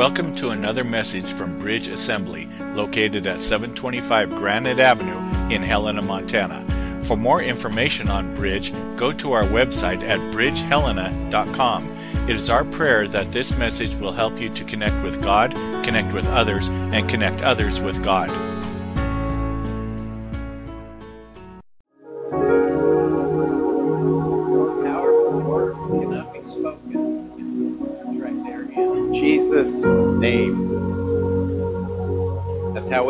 Welcome to another message from Bridge Assembly, located at 725 Granite Avenue in Helena, Montana. For more information on Bridge, go to our website at bridgehelena.com. It is our prayer that this message will help you to connect with God, connect with others, and connect others with God.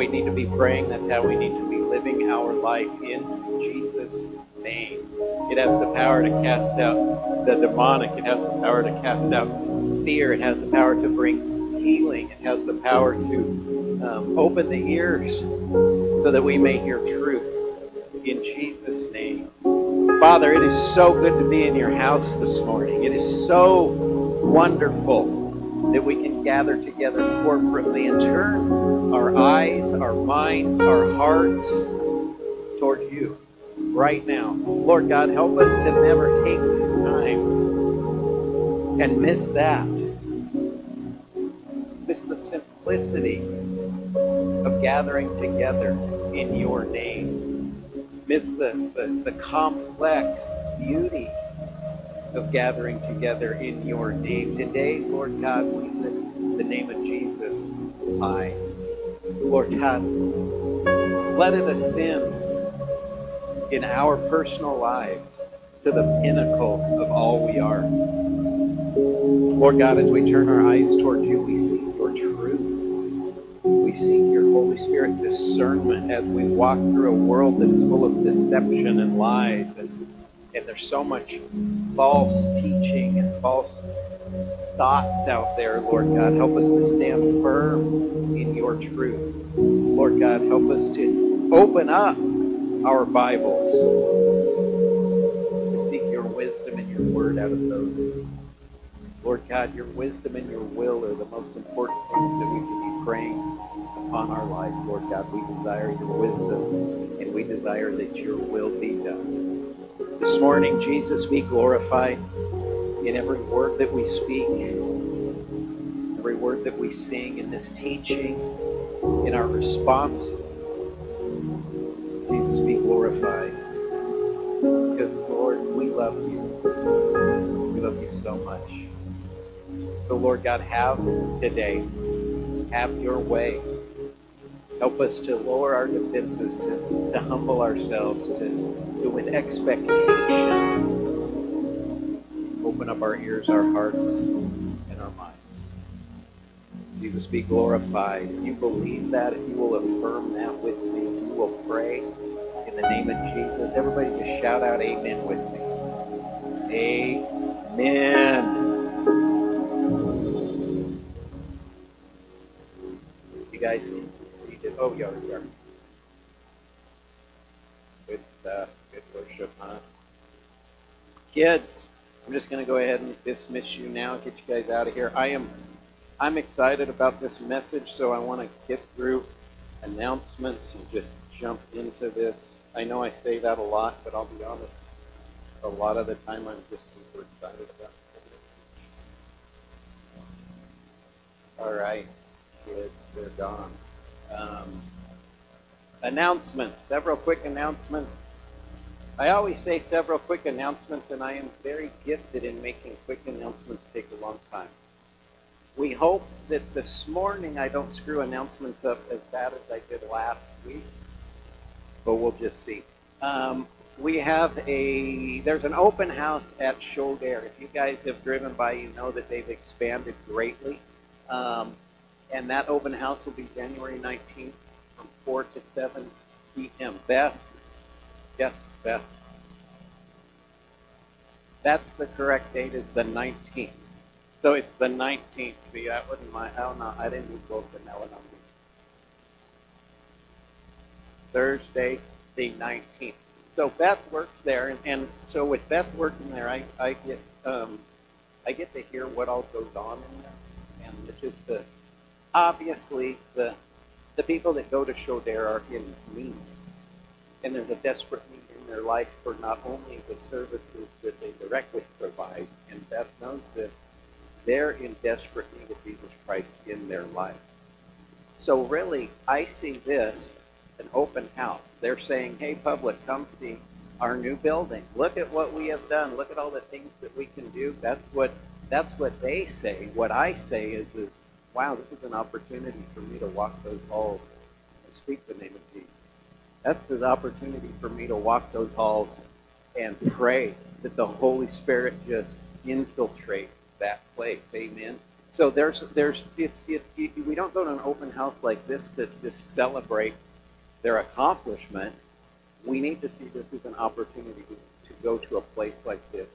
We need to be praying. That's how we need to be living our life in Jesus' name. It has the power to cast out the demonic. It has the power to cast out fear. It has the power to bring healing. It has the power to um, open the ears so that we may hear truth in Jesus' name. Father, it is so good to be in your house this morning. It is so wonderful that we can gather together corporately and turn our eyes, our minds, our hearts toward you right now. Lord God, help us to never take this time and miss that. Miss the simplicity of gathering together in your name miss the, the, the complex beauty of gathering together in your name. Today, Lord God, we lift the name of Jesus high. Lord God, let it ascend in our personal lives to the pinnacle of all we are. Lord God, as we turn our eyes toward you, we seek your truth. We seek your Holy Spirit discernment as we walk through a world that is full of deception and lies. And, and there's so much false teaching and false thoughts out there, Lord God. Help us to stand firm in your truth. Lord God, help us to open up our Bibles to seek your wisdom and your word out of those. Lord God, your wisdom and your will are the most important things that we can be praying upon our life. Lord God, we desire your wisdom and we desire that your will be done. This morning, Jesus, be glorified in every word that we speak, every word that we sing in this teaching, in our response. Jesus, be glorified. Because, Lord, we love you. We love you so much. So, Lord God, have today, have your way. Help us to lower our defenses, to, to humble ourselves, to, to with expectation open up our ears, our hearts, and our minds. Jesus, be glorified. If you believe that, if you will affirm that with me, if you will pray in the name of Jesus, everybody just shout out amen with me. Amen. You guys see. Oh, yeah, are. Good stuff. Kids, I'm just going to go ahead and dismiss you now, get you guys out of here. I am I'm excited about this message, so I want to get through announcements and just jump into this. I know I say that a lot, but I'll be honest, a lot of the time I'm just super excited about this. All right, kids, they're gone. Um, announcements, several quick announcements. I always say several quick announcements, and I am very gifted in making quick announcements take a long time. We hope that this morning I don't screw announcements up as bad as I did last week, but we'll just see. Um, we have a there's an open house at Shodair. If you guys have driven by, you know that they've expanded greatly, um, and that open house will be January 19th from 4 to 7 p.m. Beth, yes, Beth. That's the correct date. Is the 19th. So it's the 19th. See, that wasn't my, I don't know, I didn't do both the Melanie. Thursday, the 19th. So Beth works there, and, and so with Beth working there, I, I get um, I get to hear what all goes on in there, and it's just the obviously the the people that go to Shodair are in need, and there's a desperate need in their life for not only the services that they directly provide, and Beth knows this, they're in desperate need of Jesus Christ in their life. So really, I see this an open house. They're saying, "Hey, public, come see our new building. Look at what we have done. Look at all the things that we can do." That's what that's what they say. What I say is, is wow, this is an opportunity for me to walk those halls and speak the name of Jesus. That's an opportunity for me to walk those halls and pray that the Holy Spirit just infiltrate that place. Amen. So there's there's it's it, it, we don't go to an open house like this to just celebrate their accomplishment. We need to see this as an opportunity to go to a place like this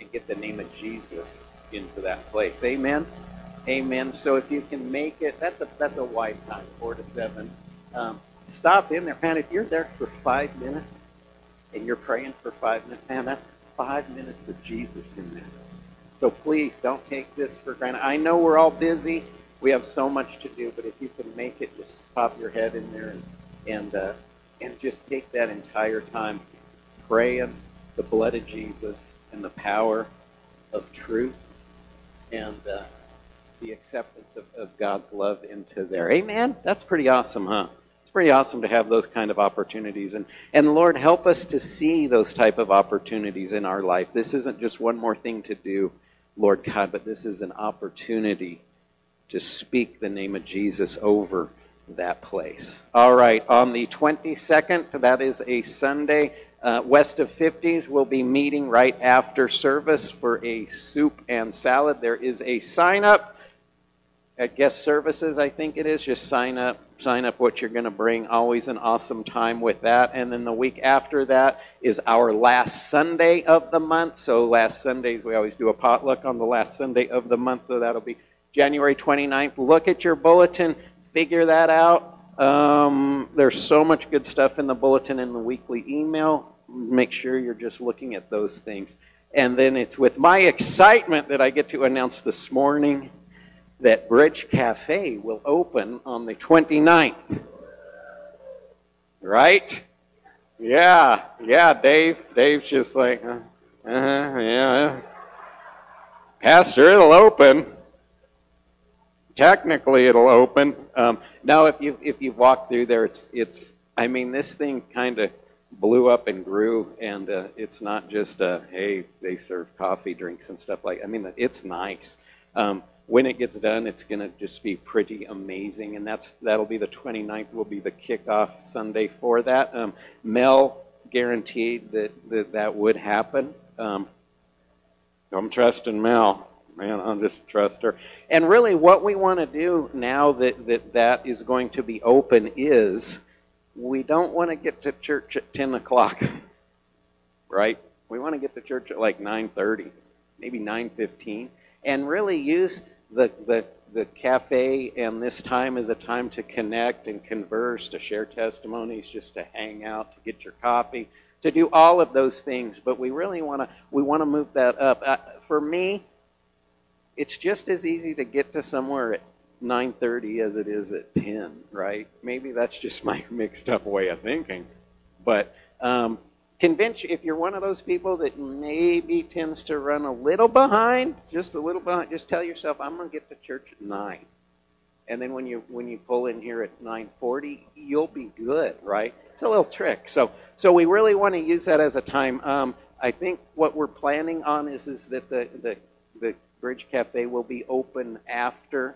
and get the name of Jesus into that place. Amen. Amen. So if you can make it, that's a that's a wide time, four to seven. Um, stop in there, man. If you're there for five minutes and you're praying for five minutes, man, that's five minutes of Jesus in there. So please don't take this for granted. I know we're all busy. We have so much to do, but if you can make it, just pop your head in there and and uh, and just take that entire time praying the blood of Jesus and the power of truth and uh, the acceptance of, of God's love into there. Amen. That's pretty awesome, huh? It's pretty awesome to have those kind of opportunities, and and Lord, help us to see those type of opportunities in our life. This isn't just one more thing to do, Lord God, but this is an opportunity to speak the name of Jesus over that place. All right, on the 22nd, that is a Sunday, uh, west of 50s, we'll be meeting right after service for a soup and salad. There is a sign up at guest services, I think it is. Just sign up, sign up what you're going to bring. Always an awesome time with that. And then the week after that is our last Sunday of the month. So last Sundays, we always do a potluck on the last Sunday of the month. So that'll be January 29th. Look at your bulletin figure that out. Um, there's so much good stuff in the bulletin and the weekly email. Make sure you're just looking at those things. And then it's with my excitement that I get to announce this morning that Bridge Cafe will open on the 29th. Right? Yeah, yeah, Dave. Dave's just like, uh, uh yeah. Pastor, it'll open technically it'll open. Um, now, if you if you walk through there, it's it's. I mean, this thing kind of blew up and grew, and uh, it's not just a hey, they serve coffee, drinks, and stuff like. I mean, it's nice. Um, when it gets done, it's going to just be pretty amazing, and that's that'll be the 29th. Will be the kickoff Sunday for that. Um, Mel guaranteed that that, that would happen. Um, I'm trusting Mel man, I'll just trust her. And really, what we want to do now that, that that is going to be open is we don't want to get to church at 10 o'clock, right? We want to get to church at like 9.30, maybe 9.15, and really use the, the, the cafe and this time is a time to connect and converse, to share testimonies, just to hang out, to get your coffee, to do all of those things. But we really want to we want to move that up. Uh, for me, it's just as easy to get to somewhere at 9:30 as it is at 10, right? Maybe that's just my mixed up way of thinking, but um, convince if you're one of those people that maybe tends to run a little behind, just a little behind, just tell yourself, I'm going to get to church at nine, and then when you when you pull in here at 9:40, you'll be good, right? It's a little trick. So so we really want to use that as a time. Um, I think what we're planning on is is that the the the Bridge Cafe will be open after,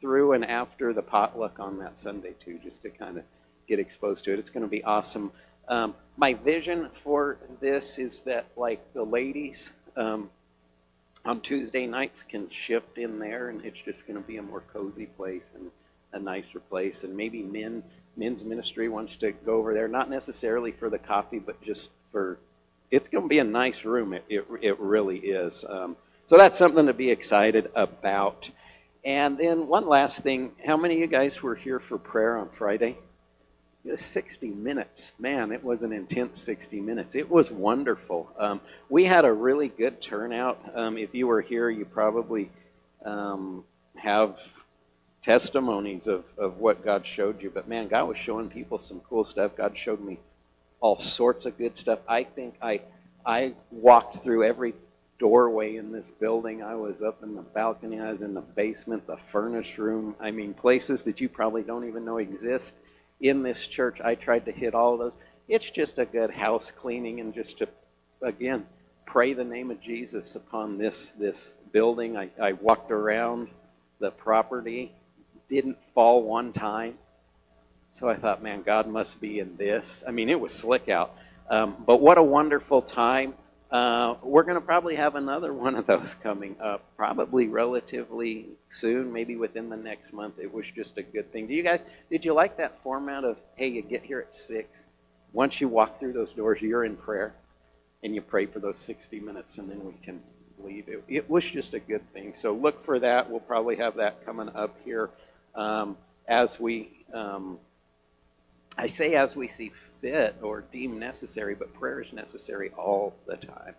through and after the potluck on that Sunday too, just to kind of get exposed to it. It's going to be awesome. Um, my vision for this is that like the ladies um, on Tuesday nights can shift in there, and it's just going to be a more cozy place and a nicer place. And maybe men men's ministry wants to go over there, not necessarily for the coffee, but just for it's going to be a nice room. It it, it really is. Um, so that's something to be excited about. And then one last thing how many of you guys were here for prayer on Friday? 60 minutes. Man, it was an intense 60 minutes. It was wonderful. Um, we had a really good turnout. Um, if you were here, you probably um, have testimonies of, of what God showed you. But man, God was showing people some cool stuff. God showed me all sorts of good stuff. I think I I walked through every doorway in this building. I was up in the balcony. I was in the basement, the furnace room. I mean, places that you probably don't even know exist in this church. I tried to hit all those. It's just a good house cleaning and just to, again, pray the name of Jesus upon this this building. I, I walked around the property, didn't fall one time. So I thought, man, God must be in this. I mean, it was slick out. Um, but what a wonderful time. Uh, we're going to probably have another one of those coming up, probably relatively soon, maybe within the next month. It was just a good thing. Do you guys, did you like that format of, hey, you get here at 6? Once you walk through those doors, you're in prayer, and you pray for those 60 minutes, and then we can leave. It, it was just a good thing. So look for that. We'll probably have that coming up here um, as we, um, I say as we see fit or deem necessary, but prayer is necessary all the time.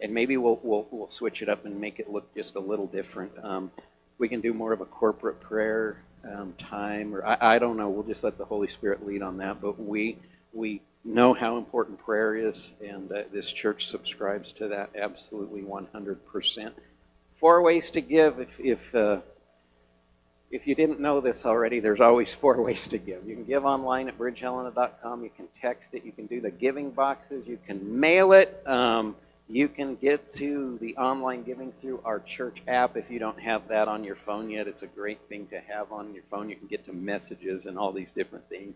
And maybe we'll, we'll, we'll switch it up and make it look just a little different. Um, we can do more of a corporate prayer um, time, or I, I don't know. We'll just let the Holy Spirit lead on that. But we we know how important prayer is, and uh, this church subscribes to that absolutely 100%. Four ways to give. If if uh, if you didn't know this already, there's always four ways to give. You can give online at bridgehelena.com. You can text it. You can do the giving boxes. You can mail it. Um, you can get to the online giving through our church app. If you don't have that on your phone yet, it's a great thing to have on your phone. You can get to messages and all these different things.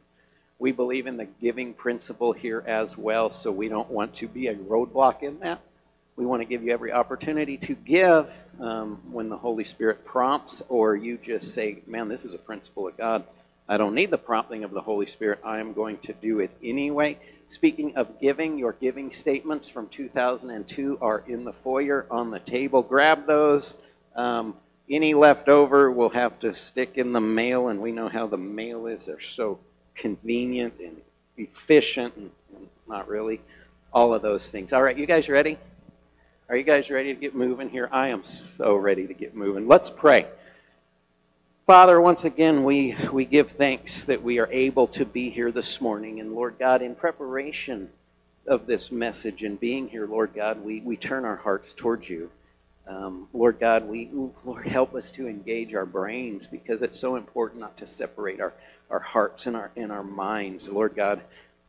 We believe in the giving principle here as well, so we don't want to be a roadblock in that. We want to give you every opportunity to give um, when the Holy Spirit prompts, or you just say, Man, this is a principle of God. I don't need the prompting of the Holy Spirit. I am going to do it anyway. Speaking of giving, your giving statements from 2002 are in the foyer on the table. Grab those. Um, any left over we'll have to stick in the mail, and we know how the mail is. They're so convenient and efficient, and, and not really all of those things. All right, you guys ready? Are you guys ready to get moving here? I am so ready to get moving. Let's pray. Father, once again, we, we give thanks that we are able to be here this morning. And Lord God, in preparation of this message and being here, Lord God, we, we turn our hearts towards you. Um, Lord God, we Lord help us to engage our brains because it's so important not to separate our, our hearts and our and our minds. Lord God,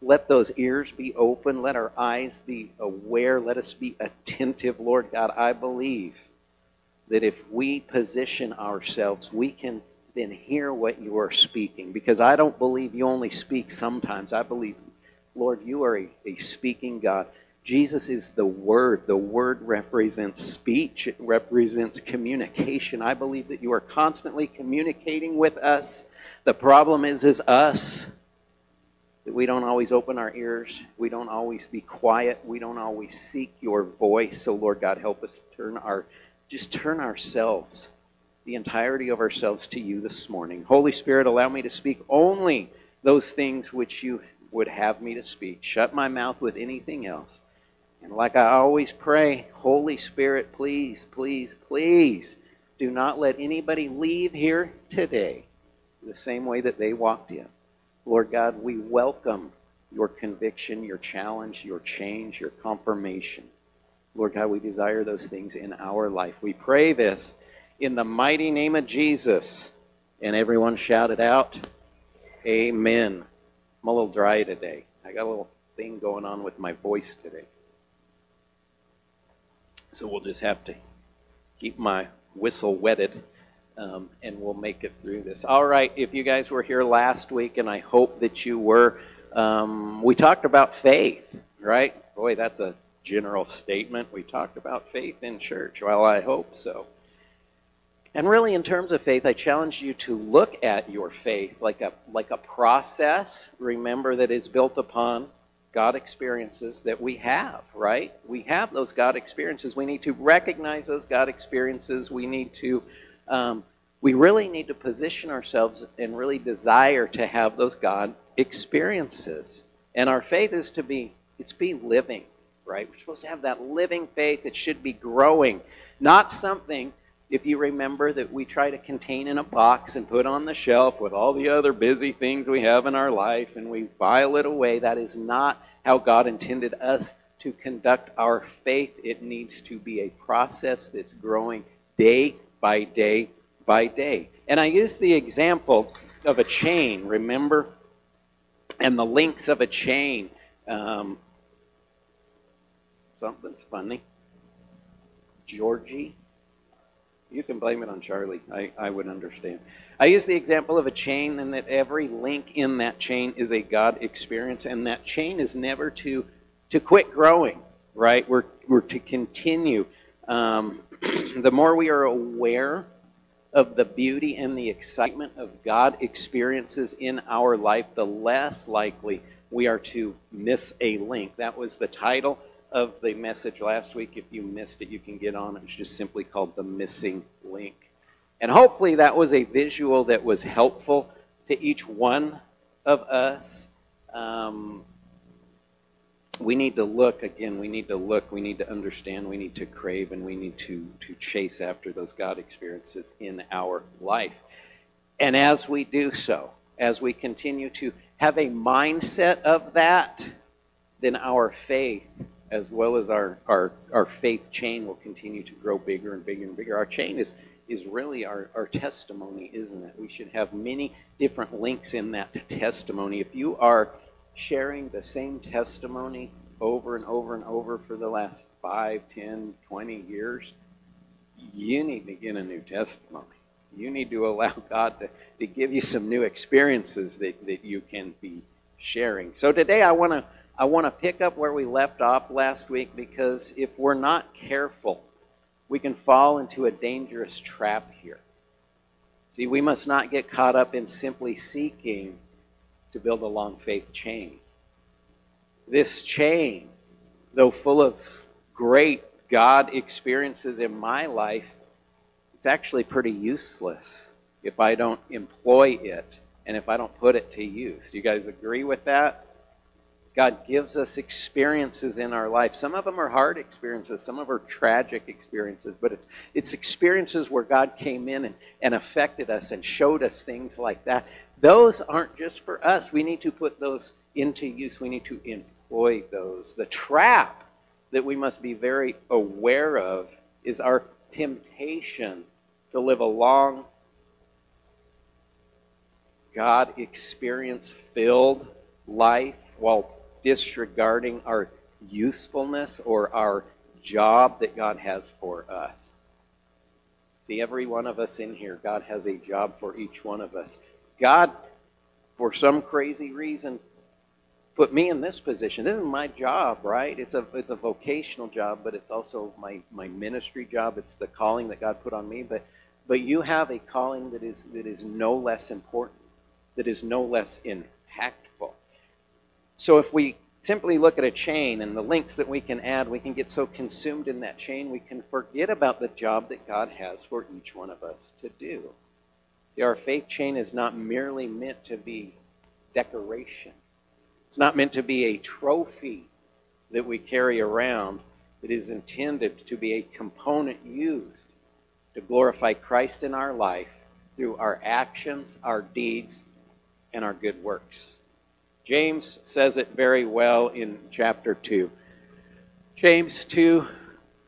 let those ears be open. Let our eyes be aware. Let us be attentive, Lord God. I believe that if we position ourselves, we can then hear what you are speaking. Because I don't believe you only speak sometimes. I believe, Lord, you are a, a speaking God. Jesus is the Word. The Word represents speech, it represents communication. I believe that you are constantly communicating with us. The problem is, is us that we don't always open our ears. We don't always be quiet. We don't always seek your voice. So, Lord God, help us turn our, just turn ourselves, the entirety of ourselves to you this morning. Holy Spirit, allow me to speak only those things which you would have me to speak. Shut my mouth with anything else. And like I always pray, Holy Spirit, please, please, please do not let anybody leave here today the same way that they walked in. Lord God, we welcome your conviction, your challenge, your change, your confirmation. Lord God, we desire those things in our life. We pray this in the mighty name of Jesus. And everyone shouted out, Amen. I'm a little dry today. I got a little thing going on with my voice today. So we'll just have to keep my whistle wetted um, and we'll make it through this. All right, if you guys were here last week, and I hope that you were, um, we talked about faith, right? Boy, that's a general statement. We talked about faith in church. Well, I hope so. And really, in terms of faith, I challenge you to look at your faith like a like a process. Remember that is built upon God experiences that we have, right? We have those God experiences. We need to recognize those God experiences. We need to um, we really need to position ourselves and really desire to have those God experiences. And our faith is to be, it's be living, right? We're supposed to have that living faith. It should be growing, not something, if you remember, that we try to contain in a box and put on the shelf with all the other busy things we have in our life and we file it away. That is not how God intended us to conduct our faith, it needs to be a process that's growing day by day by day. And I use the example of a chain, remember? And the links of a chain. Um, something's funny. Georgie. You can blame it on Charlie. I, I would understand. I use the example of a chain, and that every link in that chain is a God experience, and that chain is never to to quit growing. Right? We're we're to continue. Um, the more we are aware of the beauty and the excitement of God experiences in our life, the less likely we are to miss a link. That was the title of the message last week. If you missed it, you can get on. It. It's just simply called The Missing Link. And hopefully that was a visual that was helpful to each one of us. Um, we need to look again we need to look we need to understand we need to crave and we need to to chase after those god experiences in our life. And as we do so as we continue to have a mindset of that then our faith as well as our our, our faith chain will continue to grow bigger and bigger and bigger. Our chain is is really our, our testimony isn't it? We should have many different links in that testimony. If you are sharing the same testimony over and over and over for the last 5, 10, 20 years, you need to get a new testimony. You need to allow God to, to give you some new experiences that, that you can be sharing. So today I want to I want to pick up where we left off last week because if we're not careful, we can fall into a dangerous trap here. See, we must not get caught up in simply seeking to build a long faith chain. This chain, though full of great God experiences in my life, it's actually pretty useless if I don't employ it and if I don't put it to use. Do you guys agree with that? God gives us experiences in our life. Some of them are hard experiences, some of them are tragic experiences, but it's, it's experiences where God came in and, and affected us and showed us things like that. Those aren't just for us. We need to put those into use. We need to employ those. The trap that we must be very aware of is our temptation to live a long, God experience filled life while disregarding our usefulness or our job that God has for us. See, every one of us in here, God has a job for each one of us. God, for some crazy reason, put me in this position. This is my job, right? It's a it's a vocational job, but it's also my my ministry job. It's the calling that God put on me. But but you have a calling that is that is no less important, that is no less impactful. So if we simply look at a chain and the links that we can add, we can get so consumed in that chain we can forget about the job that God has for each one of us to do. See, our faith chain is not merely meant to be decoration. It's not meant to be a trophy that we carry around. It is intended to be a component used to glorify Christ in our life through our actions, our deeds, and our good works. James says it very well in chapter 2. James 2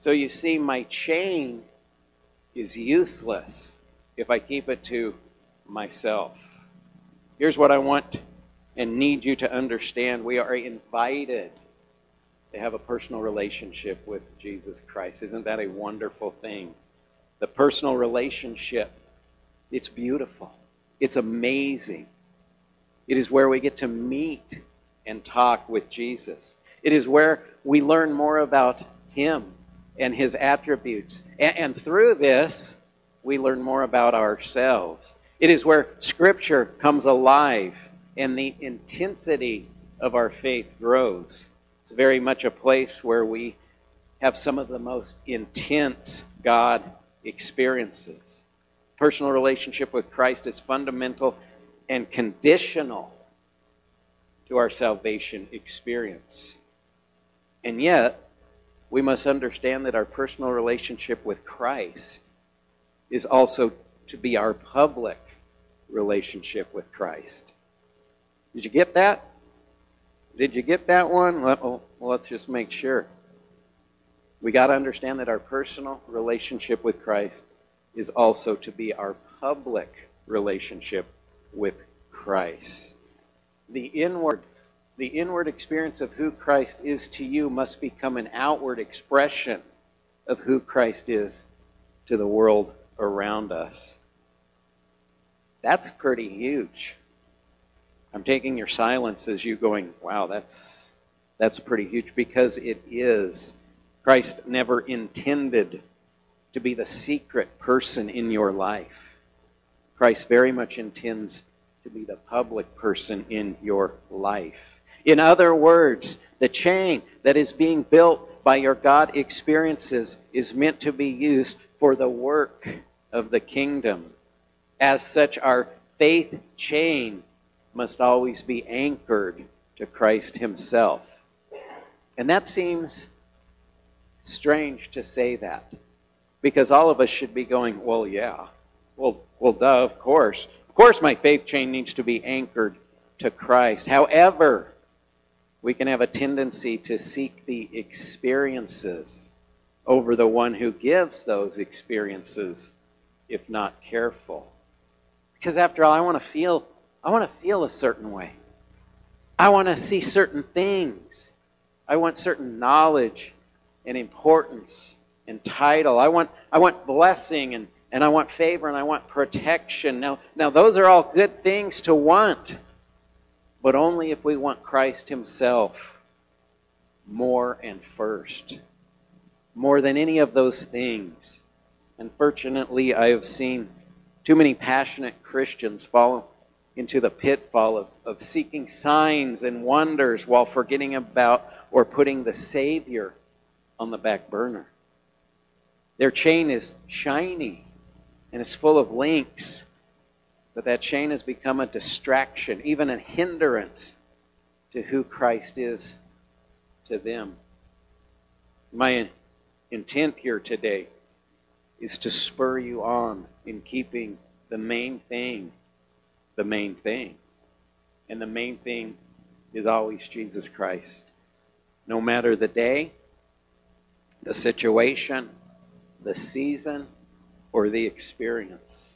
So you see, my chain is useless if I keep it to myself. Here's what I want and need you to understand we are invited to have a personal relationship with Jesus Christ. Isn't that a wonderful thing? The personal relationship, it's beautiful, it's amazing. It is where we get to meet and talk with Jesus. It is where we learn more about Him and his attributes. And, and through this, we learn more about ourselves. It is where Scripture comes alive and the intensity of our faith grows. It's very much a place where we have some of the most intense God experiences. Personal relationship with Christ is fundamental and conditional to our salvation experience. And yet, we must understand that our personal relationship with Christ is also to be our public relationship with Christ. Did you get that? Did you get that one? Well, let's just make sure. We got to understand that our personal relationship with Christ is also to be our public relationship with Christ. The inward the inward experience of who Christ is to you must become an outward expression of who Christ is to the world around us. That's pretty huge. I'm taking your silence as you going, wow, that's that's pretty huge because it is. Christ never intended to be the secret person in your life. Christ very much intends to be the public person in your life. In other words, the chain that is being built by your God experiences is meant to be used for the work of the kingdom. As such, our faith chain must always be anchored to Christ Himself. And that seems strange to say that because all of us should be going, well, yeah, well, well, duh, of course. Of course, my faith chain needs to be anchored to Christ. However, we can have a tendency to seek the experiences over the one who gives those experiences if not careful. Because after all, I want to feel I want to feel a certain way. I want to see certain things. I want certain knowledge and importance and title. I want I want blessing and, and I want favor and I want protection. Now now those are all good things to want but only if we want Christ Himself more and first. More than any of those things. Unfortunately, I have seen too many passionate Christians fall into the pitfall of, of seeking signs and wonders while forgetting about or putting the Savior on the back burner. Their chain is shiny and it's full of links but that chain has become a distraction, even a hindrance to who Christ is to them. My intent here today is to spur you on in keeping the main thing the main thing. And the main thing is always Jesus Christ. No matter the day, the situation, the season, or the experience.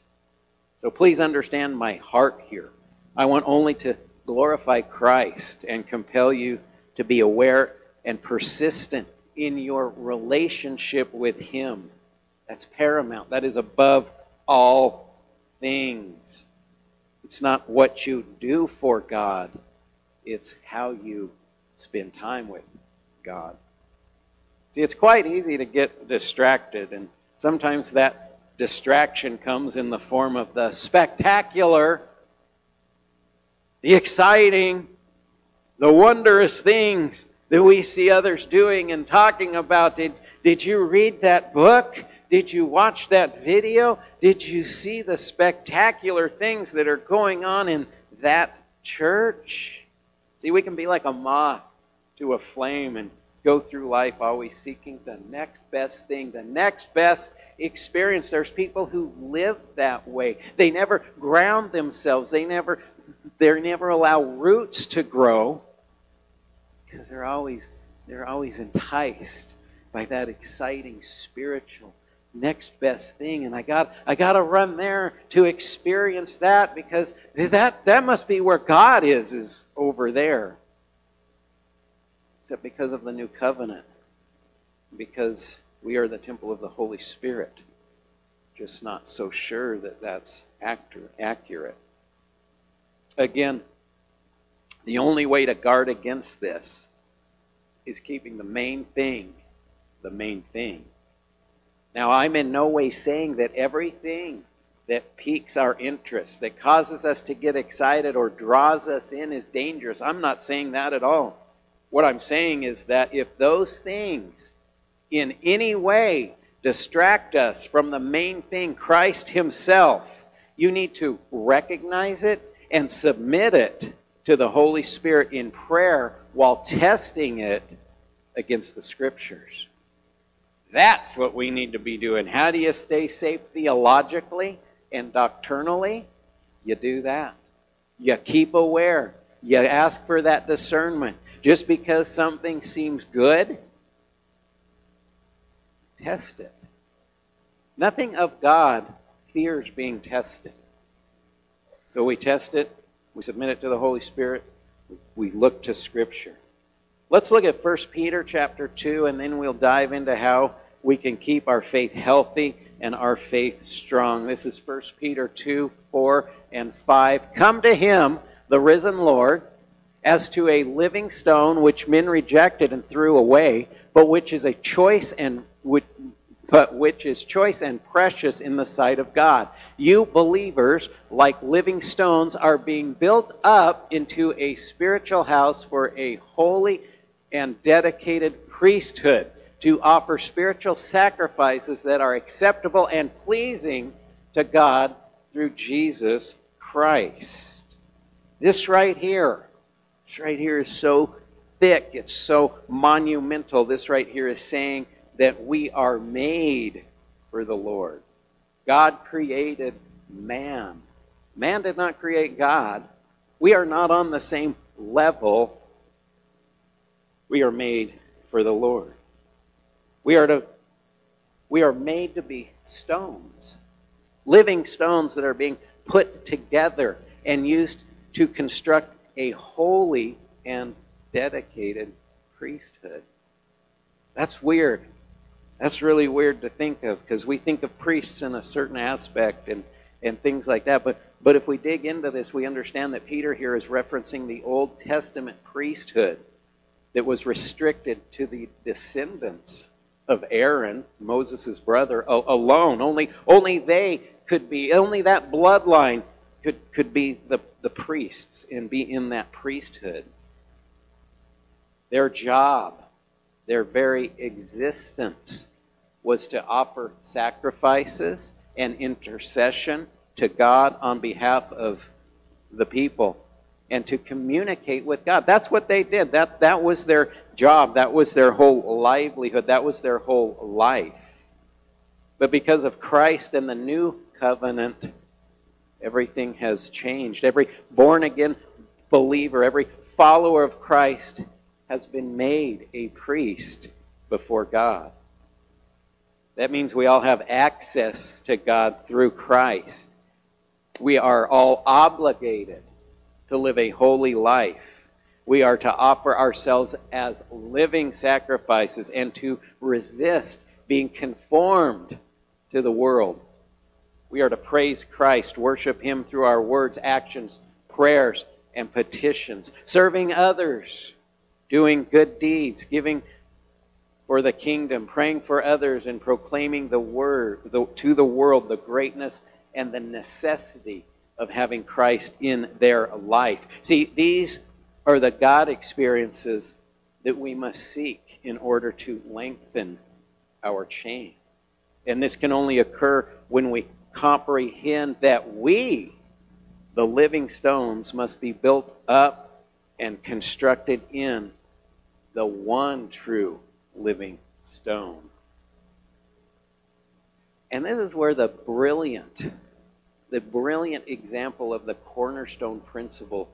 So please understand my heart here. I want only to glorify Christ and compel you to be aware and persistent in your relationship with Him. That's paramount. That is above all things. It's not what you do for God, it's how you spend time with God. See, it's quite easy to get distracted, and sometimes that distraction comes in the form of the spectacular, the exciting, the wondrous things that we see others doing and talking about. Did, did you read that book? Did you watch that video? Did you see the spectacular things that are going on in that church? See, we can be like a moth to a flame and go through life always seeking the next best thing, the next best experience. There's people who live that way. They never ground themselves. They never they never allow roots to grow because they're always they're always enticed by that exciting spiritual next best thing and I got I got to run there to experience that because that that must be where God is is over there. Except because of the new covenant. Because we are the temple of the Holy Spirit. Just not so sure that that's accurate. Again, the only way to guard against this is keeping the main thing the main thing. Now, I'm in no way saying that everything that piques our interest, that causes us to get excited or draws us in, is dangerous. I'm not saying that at all. What I'm saying is that if those things in any way distract us from the main thing, Christ Himself, you need to recognize it and submit it to the Holy Spirit in prayer while testing it against the Scriptures. That's what we need to be doing. How do you stay safe theologically and doctrinally? You do that. You keep aware. You ask for that discernment. Just because something seems good, test it. Nothing of God fears being tested. So we test it, we submit it to the Holy Spirit, we look to Scripture. Let's look at 1 Peter chapter 2, and then we'll dive into how we can keep our faith healthy and our faith strong. This is 1 Peter 2, 4, and 5. Come to him, the risen Lord, as to a living stone which men rejected and threw away, but which is a choice and but which is choice and precious in the sight of God. You believers, like living stones, are being built up into a spiritual house for a holy and dedicated priesthood to offer spiritual sacrifices that are acceptable and pleasing to God through Jesus Christ. This right here, this right here is so thick, it's so monumental. This right here is saying that we are made for the Lord. God created man. Man did not create God. We are not on the same level. We are made for the Lord. We are to we are made to be stones. Living stones that are being put together and used to construct a holy and dedicated priesthood. That's weird. That's really weird to think of because we think of priests in a certain aspect and, and things like that. But, but if we dig into this, we understand that Peter here is referencing the Old Testament priesthood that was restricted to the descendants of Aaron, Moses' brother, alone. Only, only they could be, only that bloodline could, could be the, the priests and be in that priesthood. Their job, their very existence, was to offer sacrifices and intercession to God on behalf of the people and to communicate with God. That's what they did. That, that was their job. That was their whole livelihood. That was their whole life. But because of Christ and the new covenant, everything has changed. Every born again believer, every follower of Christ has been made a priest before God. That means we all have access to God through Christ. We are all obligated to live a holy life. We are to offer ourselves as living sacrifices and to resist being conformed to the world. We are to praise Christ, worship Him through our words, actions, prayers, and petitions, serving others, doing good deeds, giving for the kingdom, praying for others, and proclaiming the word the, to the world the greatness and the necessity of having Christ in their life. See, these are the God experiences that we must seek in order to lengthen our chain. And this can only occur when we comprehend that we, the living stones, must be built up and constructed in the one true living stone. And this is where the brilliant the brilliant example of the cornerstone principle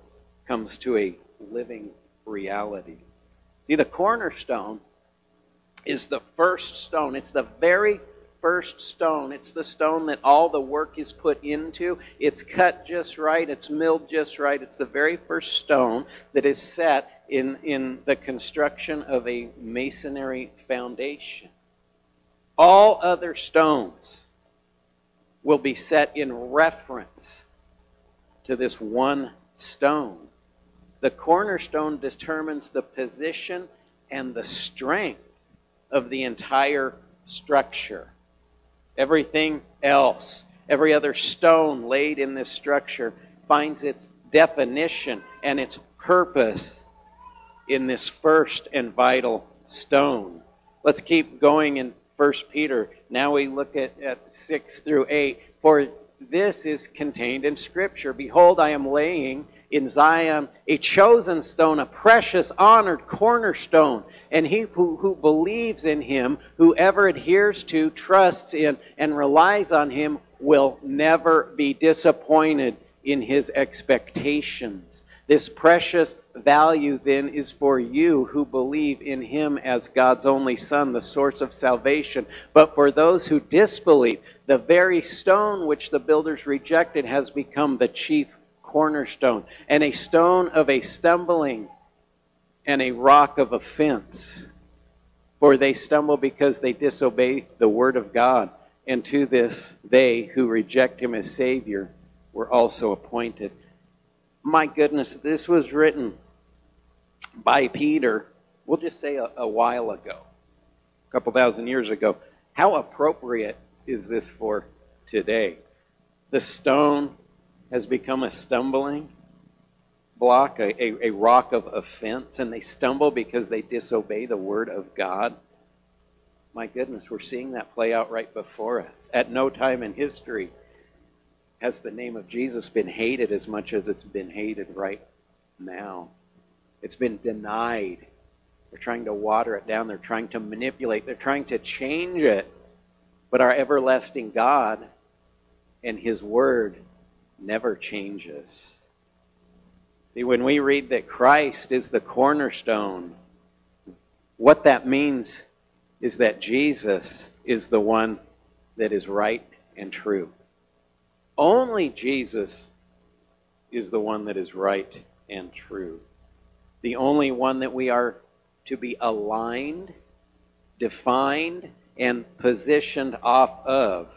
comes to a living reality. See, the cornerstone is the first stone, it's the very first stone. It's the stone that all the work is put into. It's cut just right, it's milled just right. It's the very first stone that is set in, in the construction of a masonry foundation. All other stones will be set in reference to this one stone. The cornerstone determines the position and the strength of the entire structure. Everything else, every other stone laid in this structure, finds its definition and its purpose in this first and vital stone. Let's keep going in 1 Peter. Now we look at, at 6 through 8. For this is contained in Scripture. Behold, I am laying in Zion a chosen stone, a precious, honored cornerstone. And he who, who believes in him, whoever adheres to, trusts in, and relies on him, will never be disappointed in his expectations. This precious value then is for you who believe in him as God's only Son, the source of salvation. But for those who disbelieve, the very stone which the builders rejected has become the chief cornerstone, and a stone of a stumbling and a rock of offense. For they stumble because they disobey the word of God. And to this, they who reject him as Savior were also appointed my goodness, this was written by Peter, we'll just say a, a while ago, a couple thousand years ago. How appropriate is this for today? The stone has become a stumbling block, a, a, a, rock of offense, and they stumble because they disobey the word of God. My goodness, we're seeing that play out right before us. At no time in history has the name of Jesus been hated as much as it's been hated right now? It's been denied. They're trying to water it down. They're trying to manipulate. They're trying to change it. But our everlasting God and His Word never changes. See, when we read that Christ is the cornerstone, what that means is that Jesus is the one that is right and true. Only Jesus is the one that is right and true. The only one that we are to be aligned, defined, and positioned off of.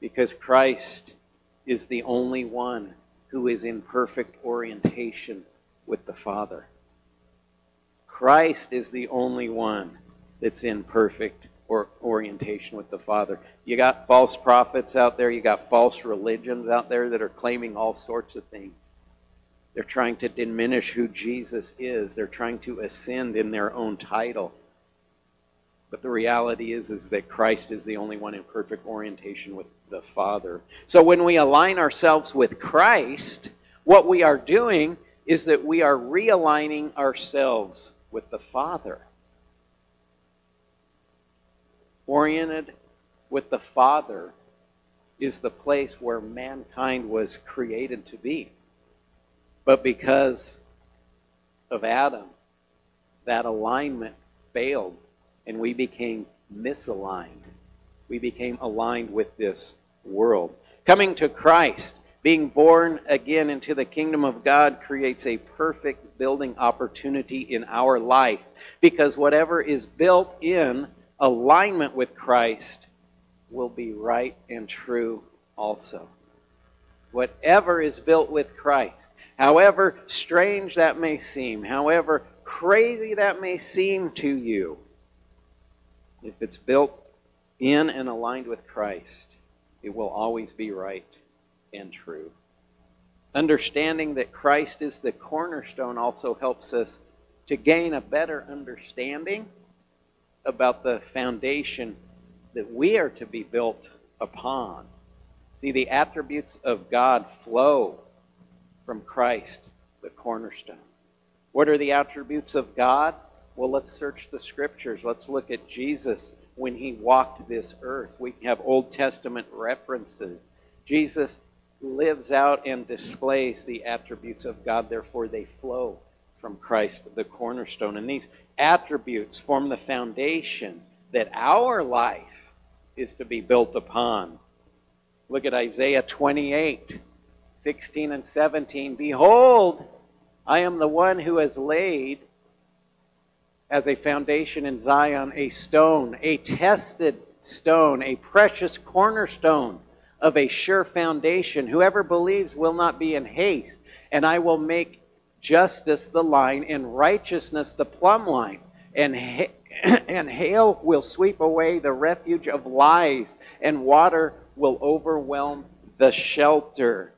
Because Christ is the only one who is in perfect orientation with the Father. Christ is the only one that's in perfect or orientation with the Father. You got false prophets out there, you got false religions out there that are claiming all sorts of things. They're trying to diminish who Jesus is. They're trying to ascend in their own title. But the reality is, is that Christ is the only one in perfect orientation with the Father. So when we align ourselves with Christ, what we are doing is that we are realigning ourselves with the Father oriented with the Father is the place where mankind was created to be. But because of Adam, that alignment failed and we became misaligned. We became aligned with this world. Coming to Christ, being born again into the kingdom of God creates a perfect building opportunity in our life because whatever is built in alignment with Christ will be right and true also. Whatever is built with Christ, however strange that may seem, however crazy that may seem to you, if it's built in and aligned with Christ, it will always be right and true. Understanding that Christ is the cornerstone also helps us to gain a better understanding about the foundation that we are to be built upon. See, the attributes of God flow from Christ, the cornerstone. What are the attributes of God? Well, let's search the scriptures. Let's look at Jesus when he walked this earth. We have Old Testament references. Jesus lives out and displays the attributes of God, therefore, they flow from Christ, the cornerstone. And these attributes form the foundation that our life is to be built upon. Look at Isaiah 28 16 and 17. Behold, I am the one who has laid as a foundation in Zion a stone, a tested stone, a precious cornerstone of a sure foundation. Whoever believes will not be in haste, and I will make justice the line, and righteousness the plumb line. And, ha- and hail will sweep away the refuge of lies, and water will overwhelm the shelter.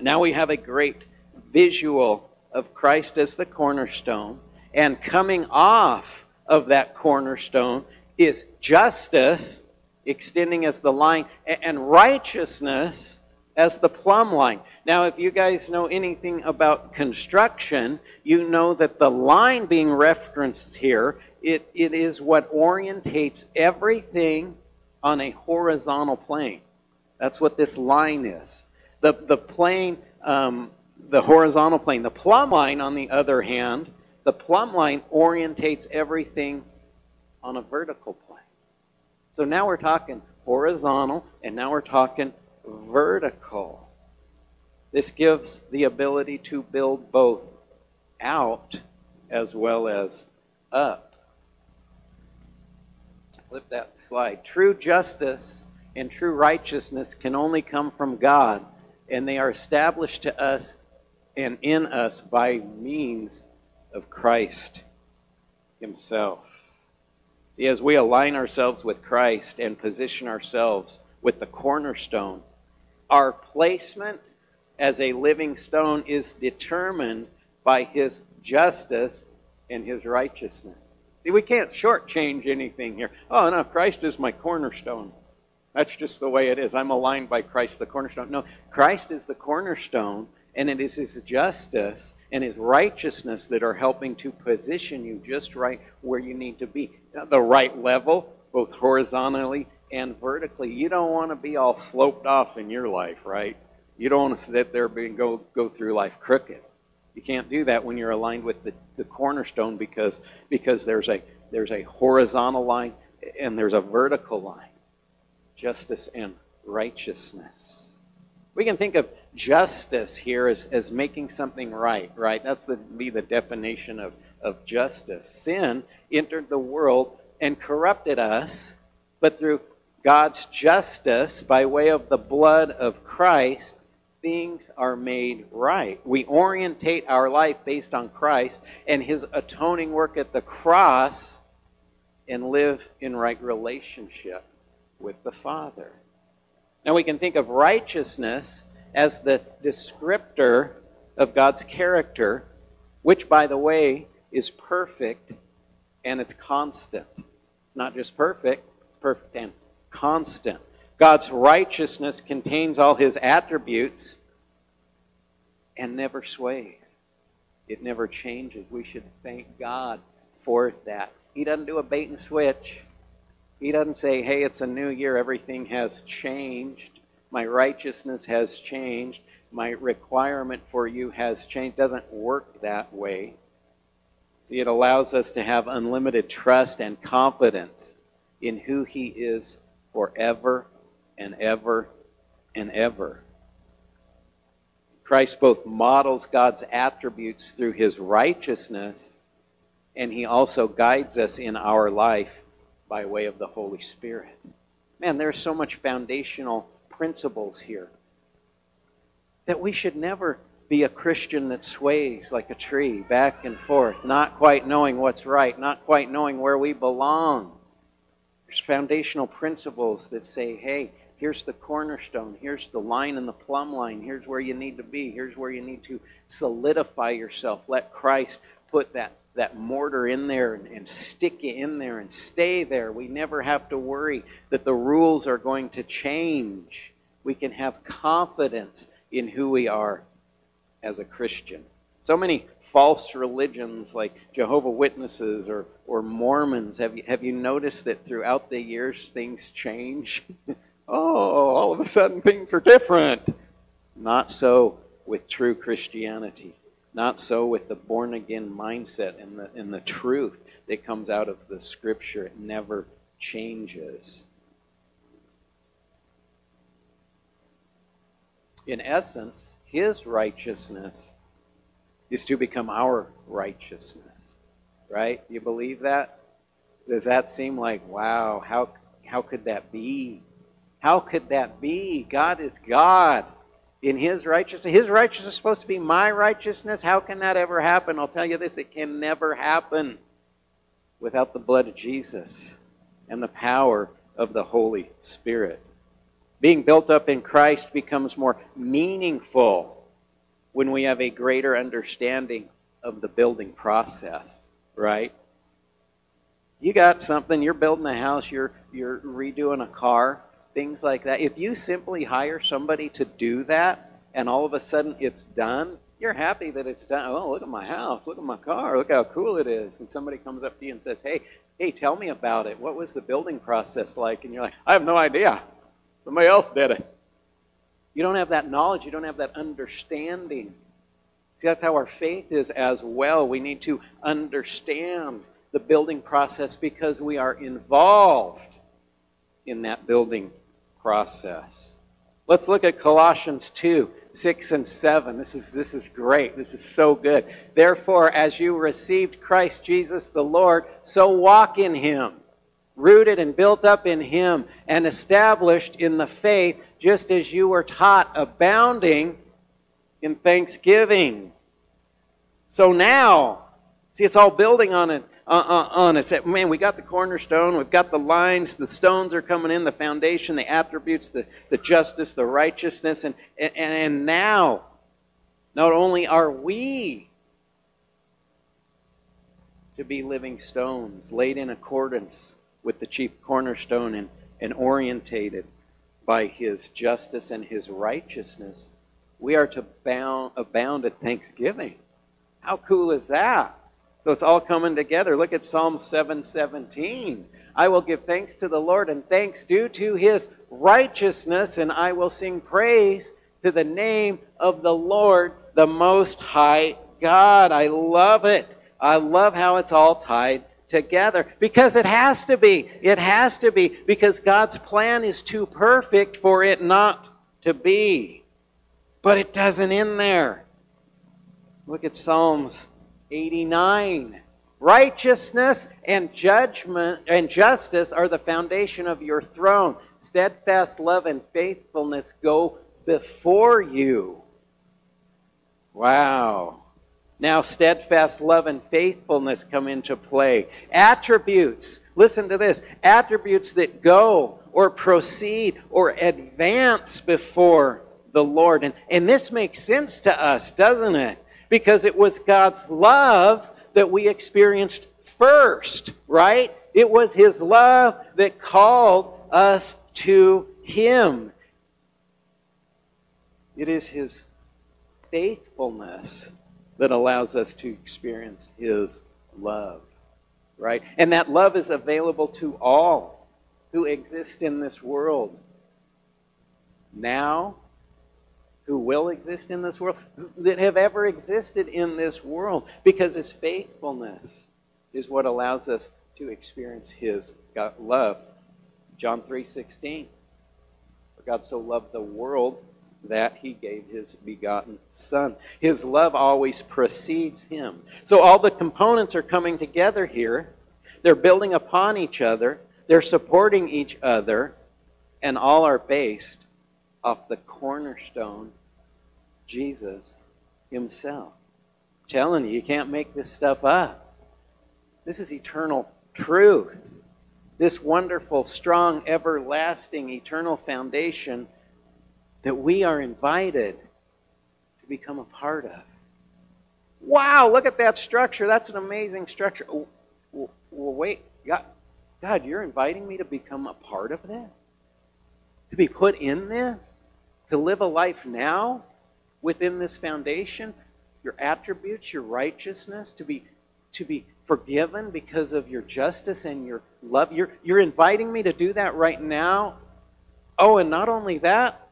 Now we have a great visual of Christ as the cornerstone, and coming off of that cornerstone is justice, extending as the line, and righteousness as the plumb line. Now, if you guys know anything about construction, you know that the line being referenced here, it, it is what orientates everything on a horizontal plane. That's what this line is. The, the plane, um, the horizontal plane. The plumb line, on the other hand, the plumb line orientates everything on a vertical plane. So now we're talking horizontal, and now we're talking vertical. This gives the ability to build both out as well as up. Flip that slide. True justice and true righteousness can only come from God, and they are established to us and in us by means of Christ Himself. See, as we align ourselves with Christ and position ourselves with the cornerstone, our placement as a living stone is determined by His justice and His righteousness. See, we can't shortchange anything here. Oh, no, Christ is my cornerstone. That's just the way it is. I'm aligned by Christ, the cornerstone. No, Christ is the cornerstone, and it is His justice and His righteousness that are helping to position you just right where you need to be. The right level, both horizontally and vertically. You don't want to be all sloped off in your life, right? You don't want to sit there and go, go through life crooked. You can't do that when you're aligned with the, the cornerstone because, because there's, a, there's a horizontal line and there's a vertical line justice and righteousness. We can think of justice here as, as making something right, right? That's the, be the definition of, of justice. Sin entered the world and corrupted us, but through God's justice, by way of the blood of Christ, things are made right. We orientate our life based on Christ and his atoning work at the cross and live in right relationship with the Father. Now we can think of righteousness as the descriptor of God's character, which, by the way, is perfect and it's constant. It's not just perfect, it's perfect and constant. God's righteousness contains all his attributes and never sways. It never changes. We should thank God for that. He doesn't do a bait and switch. He doesn't say, hey, it's a new year, everything has changed. My righteousness has changed. My requirement for you has changed. Doesn't work that way. See, it allows us to have unlimited trust and confidence in who He is forever and ever and ever. Christ both models God's attributes through his righteousness, and he also guides us in our life by way of the Holy Spirit. Man, there's so much foundational principles here that we should never be a Christian that sways like a tree back and forth, not quite knowing what's right, not quite knowing where we belong. There's foundational principles that say, hey, here's the cornerstone, here's the line and the plumb line, here's where you need to be, here's where you need to solidify yourself. Let Christ put that, that mortar in there and, and stick you in there and stay there. We never have to worry that the rules are going to change. We can have confidence in who we are as a Christian. So many false religions like Jehovah Witnesses or, or Mormons, have you, have you noticed that throughout the years things change? oh, all of a sudden things are different. Not so with true Christianity. Not so with the born again mindset and the, and the truth that comes out of the scripture. It never changes. In essence, his righteousness is to become our righteousness. Right? You believe that? Does that seem like, wow, how, how could that be? How could that be? God is God in His righteousness. His righteousness is supposed to be my righteousness. How can that ever happen? I'll tell you this it can never happen without the blood of Jesus and the power of the Holy Spirit. Being built up in Christ becomes more meaningful when we have a greater understanding of the building process, right? You got something, you're building a house, you're you're redoing a car, things like that. If you simply hire somebody to do that and all of a sudden it's done, you're happy that it's done. Oh, look at my house, look at my car, look how cool it is. And somebody comes up to you and says, "Hey, hey, tell me about it. What was the building process like?" And you're like, "I have no idea. Somebody else did it." You don't have that knowledge, you don't have that understanding. See, that's how our faith is as well. We need to understand the building process because we are involved in that building process. Let's look at Colossians 2 6 and 7. This is, this is great. This is so good. Therefore, as you received Christ Jesus the Lord, so walk in him, rooted and built up in him, and established in the faith, just as you were taught, abounding in thanksgiving. So now, see, it's all building on it. Uh, uh, on it. Man, we got the cornerstone, we've got the lines, the stones are coming in, the foundation, the attributes, the, the justice, the righteousness, and, and, and now, not only are we to be living stones, laid in accordance with the chief cornerstone and, and orientated by his justice and his righteousness, we are to bound, abound at thanksgiving. How cool is that? So it's all coming together. Look at Psalm 717. I will give thanks to the Lord and thanks due to his righteousness, and I will sing praise to the name of the Lord, the Most High God. I love it. I love how it's all tied together because it has to be. It has to be because God's plan is too perfect for it not to be. But it doesn't end there. Look at Psalms 89. Righteousness and judgment and justice are the foundation of your throne. Steadfast love and faithfulness go before you. Wow. Now, steadfast love and faithfulness come into play. Attributes, listen to this attributes that go or proceed or advance before the Lord. And, and this makes sense to us, doesn't it? Because it was God's love that we experienced first, right? It was His love that called us to Him. It is His faithfulness that allows us to experience His love, right? And that love is available to all who exist in this world now who will exist in this world, that have ever existed in this world, because his faithfulness is what allows us to experience his love. John 3:16. For God so loved the world that he gave his begotten son. His love always precedes him. So all the components are coming together here. They're building upon each other, they're supporting each other, and all are based off the cornerstone, Jesus Himself. I'm telling you, you can't make this stuff up. This is eternal truth. This wonderful, strong, everlasting, eternal foundation that we are invited to become a part of. Wow, look at that structure. That's an amazing structure. Well, wait, God, God, you're inviting me to become a part of this? To be put in this? To live a life now within this foundation, your attributes, your righteousness, to be to be forgiven because of your justice and your love. You're, you're inviting me to do that right now. Oh, and not only that,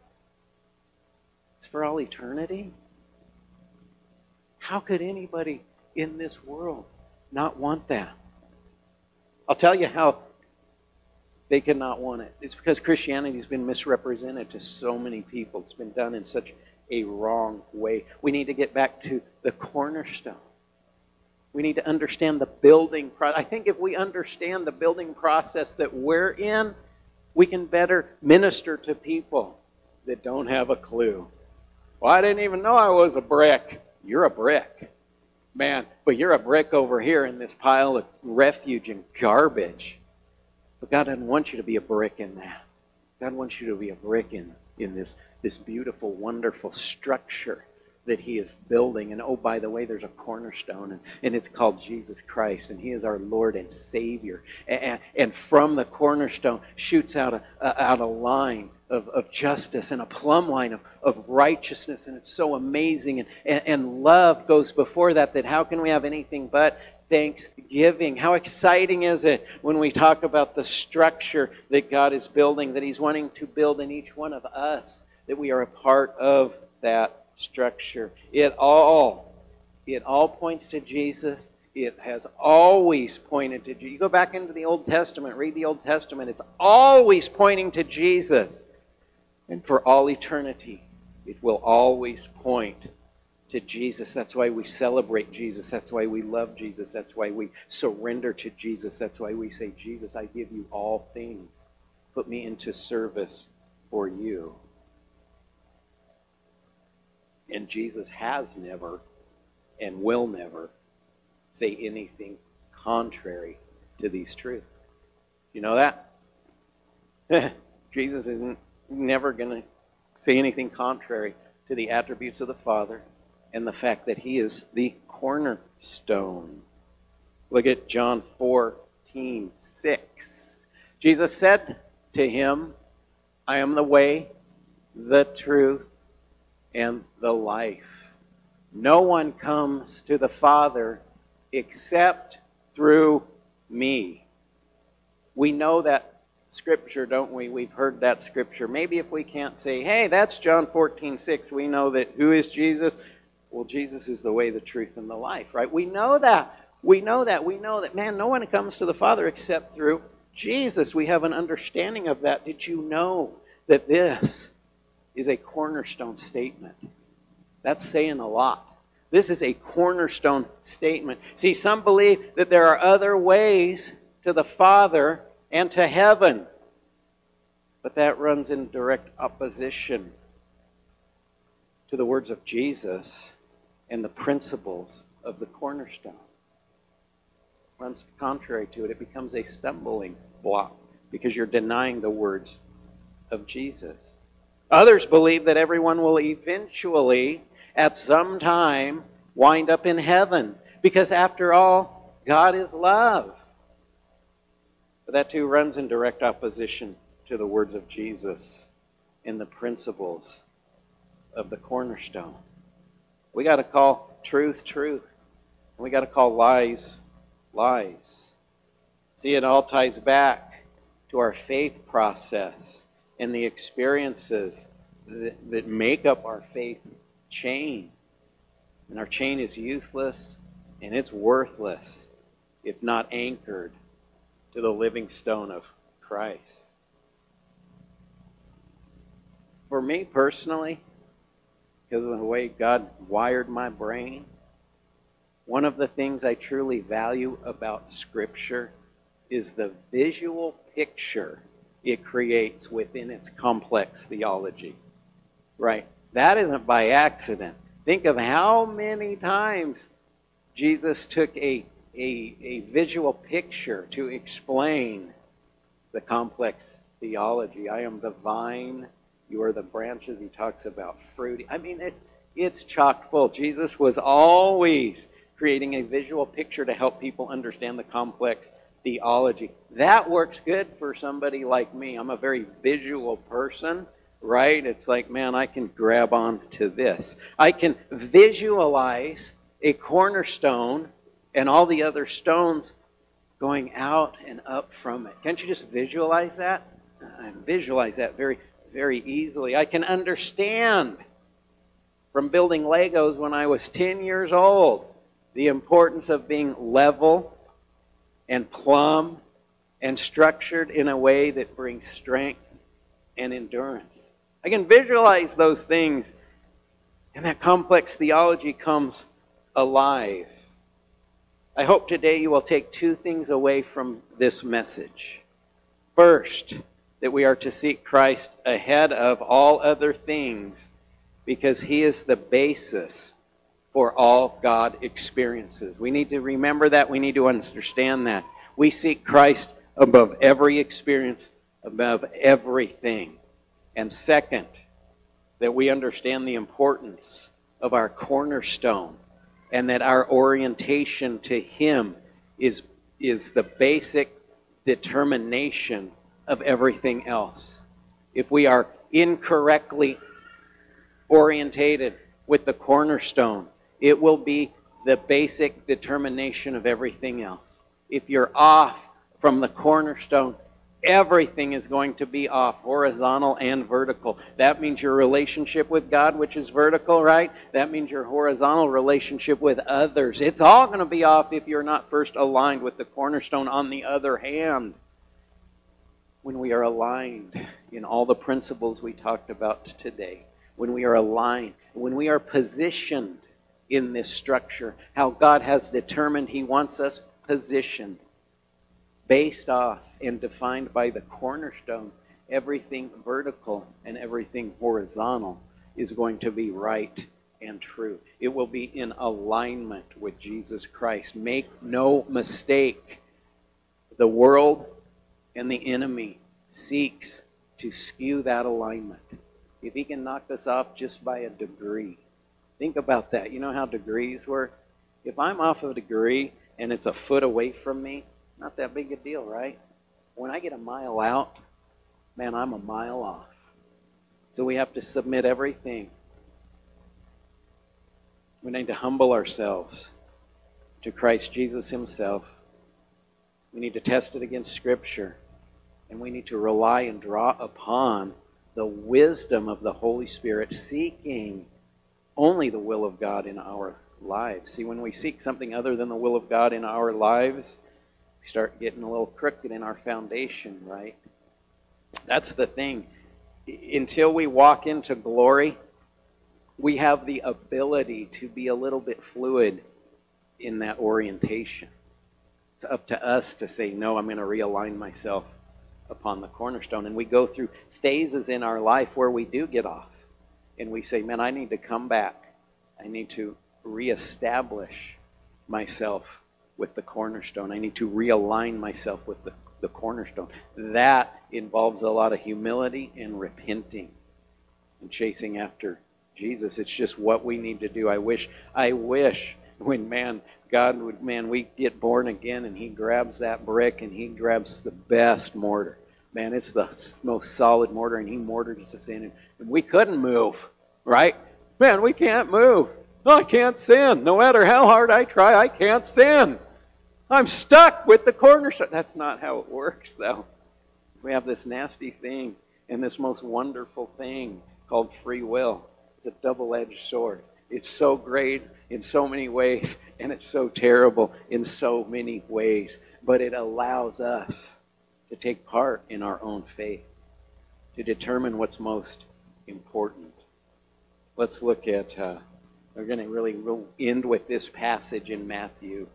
it's for all eternity. How could anybody in this world not want that? I'll tell you how they cannot want it. It's because Christianity has been misrepresented to so many people. It's been done in such a wrong way. We need to get back to the cornerstone. We need to understand the building process. I think if we understand the building process that we're in, we can better minister to people that don't have a clue. Well, I didn't even know I was a brick. You're a brick. Man, but you're a brick over here in this pile of refuge and garbage. But God doesn't want you to be a brick in that. God wants you to be a brick in, in this, this beautiful, wonderful structure that he is building. And oh, by the way, there's a cornerstone, and, and it's called Jesus Christ, and he is our Lord and Savior. And, and from the cornerstone shoots out a, a, out a line of, of justice and a plumb line of, of righteousness, and it's so amazing. And, and, and love goes before that, that how can we have anything but thanksgiving. How exciting is it when we talk about the structure that God is building, that He's wanting to build in each one of us, that we are a part of that structure. It all, it all points to Jesus. It has always pointed to Jesus. You go back into the Old Testament, read the Old Testament, it's always pointing to Jesus. And for all eternity, it will always point to Jesus. That's why we celebrate Jesus. That's why we love Jesus. That's why we surrender to Jesus. That's why we say, Jesus, I give you all things. Put me into service for you. And Jesus has never and will never say anything contrary to these truths. You know that? Jesus isn't never going to say anything contrary to the attributes of the Father and the fact that he is the cornerstone. Look at John 14, 6. Jesus said to him, I am the way, the truth, and the life. No one comes to the Father except through me. We know that scripture, don't we? We've heard that scripture. Maybe if we can't say, hey, that's John 14, 6, we know that who is Jesus? Well, Jesus is the way, the truth, and the life, right? We know that. We know that. We know that, man, no one comes to the Father except through Jesus. We have an understanding of that. Did you know that this is a cornerstone statement? That's saying a lot. This is a cornerstone statement. See, some believe that there are other ways to the Father and to heaven, but that runs in direct opposition to the words of Jesus and the principles of the cornerstone. Runs contrary to it, it becomes a stumbling block because you're denying the words of Jesus. Others believe that everyone will eventually, at some time, wind up in heaven because, after all, God is love. But that too runs in direct opposition to the words of Jesus and the principles of the cornerstone. We got to call truth truth. And we got to call lies lies. See, it all ties back to our faith process and the experiences that, that make up our faith chain. And our chain is useless and it's worthless if not anchored to the living stone of Christ. For me personally, because of the way God wired my brain. One of the things I truly value about Scripture is the visual picture it creates within its complex theology. Right? That isn't by accident. Think of how many times Jesus took a, a, a visual picture to explain the complex theology. I am the vine, you are the branches. He talks about fruit. I mean, it's it's chock full. Jesus was always creating a visual picture to help people understand the complex theology. That works good for somebody like me. I'm a very visual person, right? It's like, man, I can grab on to this. I can visualize a cornerstone and all the other stones going out and up from it. Can't you just visualize that? I visualize that very very easily. I can understand from building Legos when I was 10 years old the importance of being level and plumb and structured in a way that brings strength and endurance. I can visualize those things, and that complex theology comes alive. I hope today you will take two things away from this message. First, that we are to seek Christ ahead of all other things because he is the basis for all God experiences. We need to remember that. We need to understand that. We seek Christ above every experience, above everything. And second, that we understand the importance of our cornerstone and that our orientation to Him is, is the basic determination of everything else. If we are incorrectly orientated with the cornerstone, it will be the basic determination of everything else. If you're off from the cornerstone, everything is going to be off, horizontal and vertical. That means your relationship with God, which is vertical, right? That means your horizontal relationship with others. It's all going to be off if you're not first aligned with the cornerstone. On the other hand, when we are aligned in all the principles we talked about today, when we are aligned, when we are positioned in this structure, how God has determined He wants us positioned based off and defined by the cornerstone, everything vertical and everything horizontal is going to be right and true. It will be in alignment with Jesus Christ. Make no mistake, the world and the enemy seeks to skew that alignment. If he can knock us off just by a degree, think about that. You know how degrees work? If I'm off a degree and it's a foot away from me, not that big a deal, right? When I get a mile out, man, I'm a mile off. So we have to submit everything. We need to humble ourselves to Christ Jesus Himself. We need to test it against Scripture. And we need to rely and draw upon the wisdom of the Holy Spirit, seeking only the will of God in our lives. See, when we seek something other than the will of God in our lives, we start getting a little crooked in our foundation, right? That's the thing. Until we walk into glory, we have the ability to be a little bit fluid in that orientation. It's up to us to say, no, I'm going to realign myself upon the cornerstone. And we go through phases in our life where we do get off. And we say, man, I need to come back. I need to reestablish myself with the cornerstone. I need to realign myself with the, the cornerstone. That involves a lot of humility and repenting and chasing after Jesus. It's just what we need to do. I wish, I wish when man, God would, man, we get born again and He grabs that brick and He grabs the best mortar. Man, it's the most solid mortar and He mortars us in. And we couldn't move, right? Man, we can't move. I can't sin. No matter how hard I try, I can't sin. I'm stuck with the cornerstone. That's not how it works, though. We have this nasty thing and this most wonderful thing called free will. It's a double edged sword. It's so great in so many ways, and it's so terrible in so many ways. But it allows us to take part in our own faith, to determine what's most important. Let's look at, uh, we're going to really end with this passage in Matthew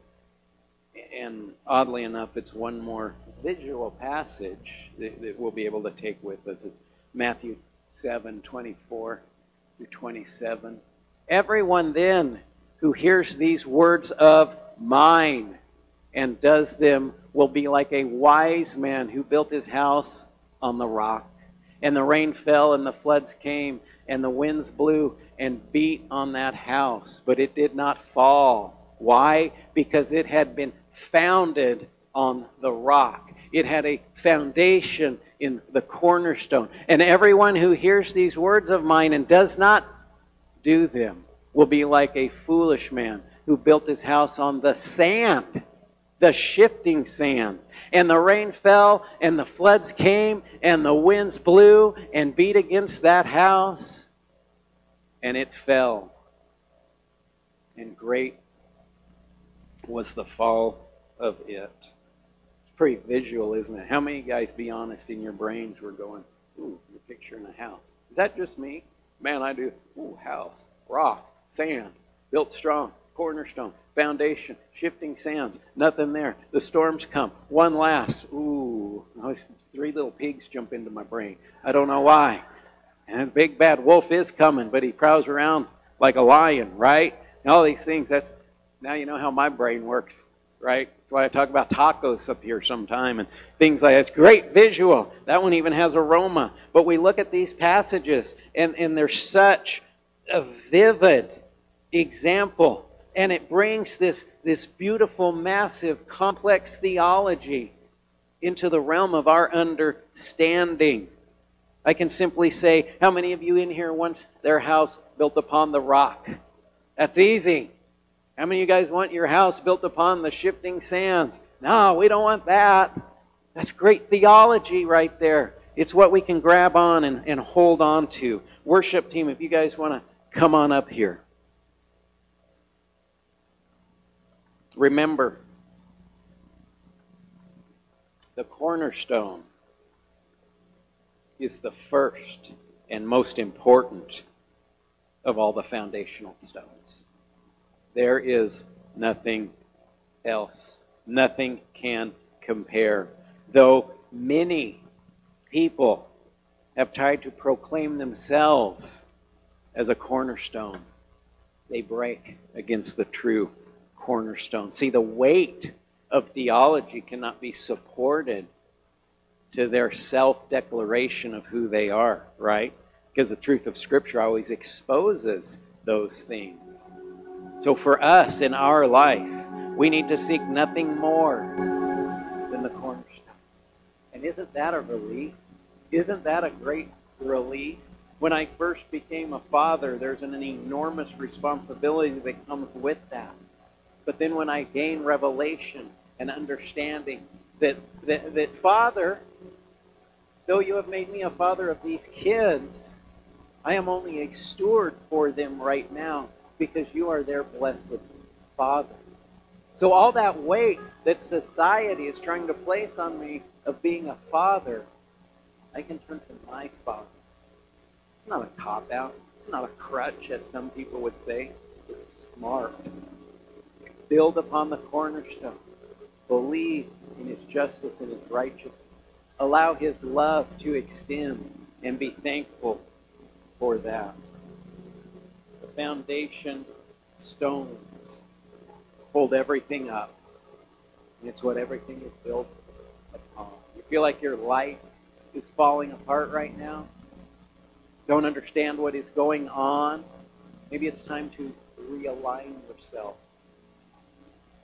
and oddly enough, it's one more visual passage that, that, we'll be able to take with us. It's Matthew 7 24 through 27. Everyone then who hears these words of mine and does them will be like a wise man who built his house on the rock. And the rain fell, and the floods came, and the winds blew and beat on that house, but it did not fall. Why? Because it had been founded on the rock. It had a foundation in the cornerstone. And everyone who hears these words of mine and does not do them will be like a foolish man who built his house on the sand, the shifting sand. And the rain fell, and the floods came, and the winds blew and beat against that house, and it fell. And great was the fall of it. It's pretty visual, isn't it? How many guys, be honest, in your brains were going, ooh, you're picturing a house. Is that just me? Man, I do. Ooh, house, rock, sand, built strong, cornerstone, foundation, shifting sands, nothing there. The storms come. One last. Ooh, three little pigs jump into my brain. I don't know why. And a big bad wolf is coming, but he prowls around like a lion, right? And all these things. That's now you know how my brain works right? That's why I talk about tacos up here sometime and things like that. It's great visual. That one even has aroma. But we look at these passages and, and they're such a vivid example. And it brings this, this beautiful, massive, complex theology into the realm of our understanding. I can simply say, How many of you in here wants their house built upon the rock? That's easy. How many of you guys want your house built upon the shifting sands? No, we don't want that. That's great theology right there. It's what we can grab on and, and hold on to. Worship team, if you guys want to come on up here. Remember, the cornerstone is the first and most important of all the foundational stones. There is nothing else. Nothing can compare. Though many people have tried to proclaim themselves as a cornerstone, they break against the true cornerstone. See, the weight of theology cannot be supported to their self declaration of who they are, right? Because the truth of Scripture always exposes those things. So for us in our life, we need to seek nothing more than the cornerstone. And isn't that a relief? Isn't that a great relief? When I first became a father, there's an enormous responsibility that comes with that. But then when I gain revelation and understanding that, that, that Father, though you have made me a father of these kids, I am only a steward for them right now because you are their blessed Father. So all that weight that society is trying to place on me of being a father, I can turn to my Father. It's not a cop out. It's not a crutch, as some people would say. It's smart. Build upon the cornerstone. Believe in his justice and his righteousness. Allow his love to extend and be thankful for that. Foundation stones hold everything up. And it's what everything is built upon. You feel like your life is falling apart right now? Don't understand what is going on? Maybe it's time to realign yourself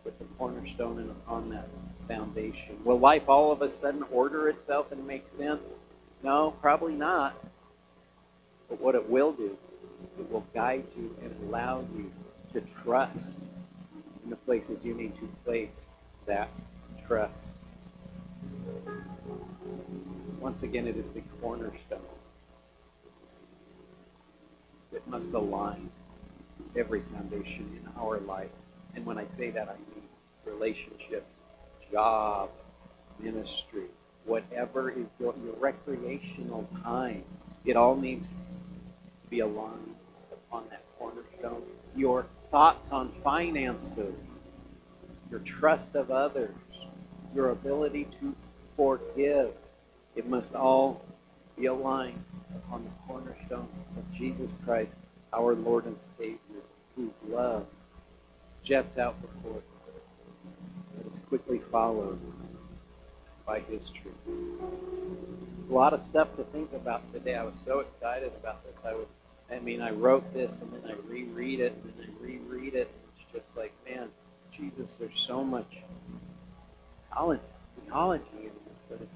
with the cornerstone and upon that foundation. Will life all of a sudden order itself and make sense? No, probably not. But what it will do, it will guide you and allow you to trust in the places you need to place that trust. Once again, it is the cornerstone that must align every foundation in our life. And when I say that, I mean relationships, jobs, ministry, whatever is your, your recreational time. It all needs be aligned upon that cornerstone. Your thoughts on finances, your trust of others, your ability to forgive. It must all be aligned upon the cornerstone of Jesus Christ, our Lord and Savior, whose love jets out before us. But it's quickly followed by his truth. A lot of stuff to think about today. I was so excited about this. I was, I mean, I wrote this and then I reread it and then I reread it. And it's just like, man, Jesus, there's so much theology, theology in this, but it's,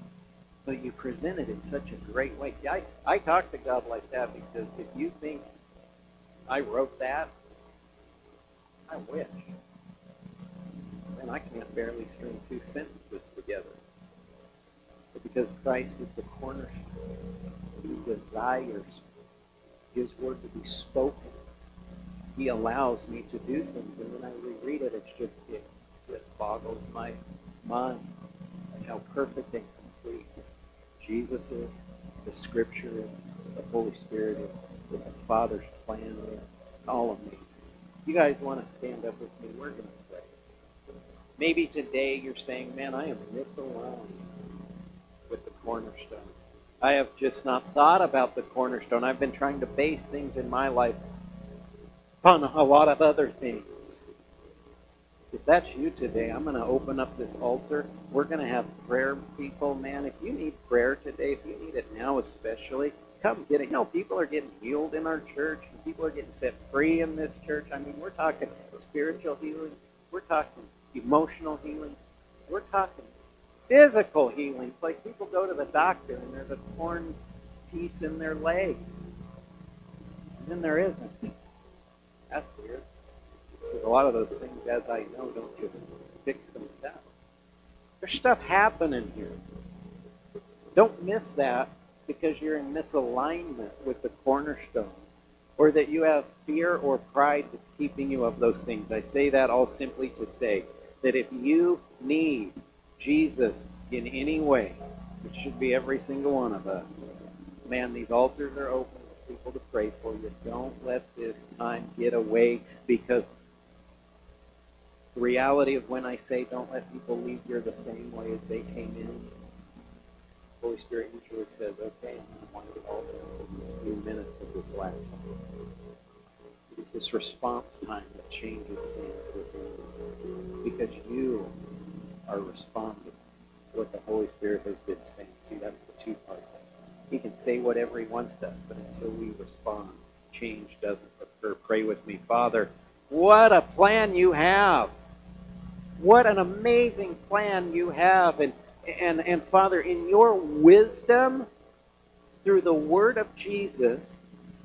but you present it in such a great way. See, I, I talk to God like that because if you think I wrote that, I wish. And I can't barely string two sentences because Christ is the cornerstone, he desires his word to be spoken. He allows me to do things, and when I reread it, it's just it just boggles my mind how perfect and complete Jesus is, the Scripture is, the Holy Spirit is, the Father's plan is, all of me. You guys want to stand up with me? We're going to pray. Maybe today you're saying, man, I am misaligned with the cornerstone. I have just not thought about the cornerstone. I've been trying to base things in my life upon a lot of other things. If that's you today, I'm going to open up this altar. We're going to have prayer people, man. If you need prayer today, if you need it now especially, come get it. You know, people are getting healed in our church, and people are getting set free in this church. I mean, we're talking spiritual healing, we're talking emotional healing, we're talking physical healing. It's like people go to the doctor and there's a torn piece in their leg, and then there isn't. That's weird. Because a lot of those things, as I know, don't just fix themselves. There's stuff happening here. Don't miss that because you're in misalignment with the cornerstone or that you have fear or pride that's keeping you of those things. I say that all simply to say that if you need Jesus in any way, which should be every single one of us, man, these altars are open for people to pray for you. Don't let this time get away because the reality of when I say don't let people leave here the same way as they came in Holy Spirit usually says, okay, I want to all these few minutes of this last. It's this response time that changes things within you. Because you are responding to what the Holy Spirit has been saying. See, that's the two part. He can say whatever he wants to but until we respond, change doesn't occur. Pray with me. Father, what a plan you have. What an amazing plan you have. And and, and Father, in your wisdom, through the word of Jesus,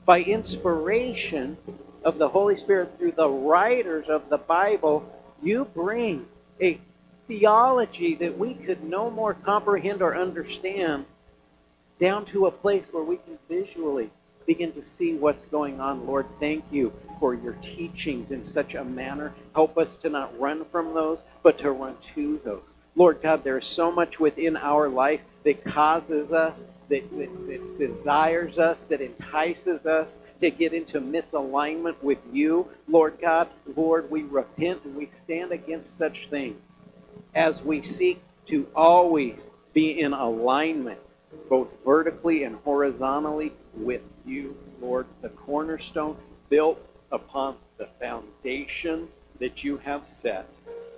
by inspiration of the Holy Spirit, through the writers of the Bible, you bring a theology that we could no more comprehend or understand down to a place where we can visually begin to see what's going on. Lord, thank you for your teachings in such a manner. Help us to not run from those, but to run to those. Lord God, there is so much within our life that causes us, that, that, that, desires us, that entices us to get into misalignment with you. Lord God, Lord, we repent and we stand against such things as we seek to always be in alignment, both vertically and horizontally, with you, Lord, the cornerstone built upon the foundation that you have set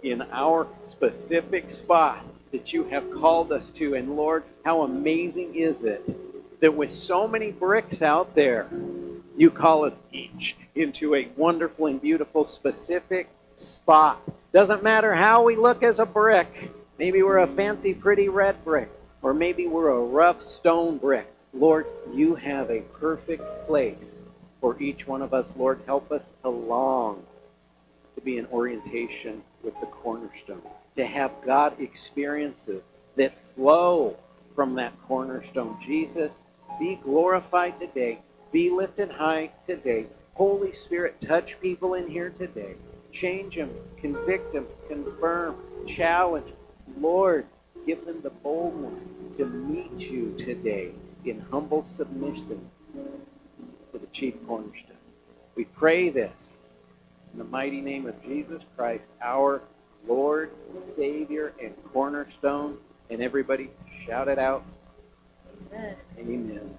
in our specific spot that you have called us to. And Lord, how amazing is it that with so many bricks out there, you call us each into a wonderful and beautiful specific spot. Doesn't matter how we look as a brick. Maybe we're a fancy, pretty red brick, or maybe we're a rough stone brick. Lord, you have a perfect place for each one of us. Lord, help us to long to be in orientation with the cornerstone, to have God experiences that flow from that cornerstone. Jesus, be glorified today. Be lifted high today. Holy Spirit, touch people in here today. Change them, convict them, confirm, challenge. Lord, give them the boldness to meet you today in humble submission to the chief cornerstone. We pray this in the mighty name of Jesus Christ, our Lord, Savior, and cornerstone. And everybody shout it out. Amen. Amen.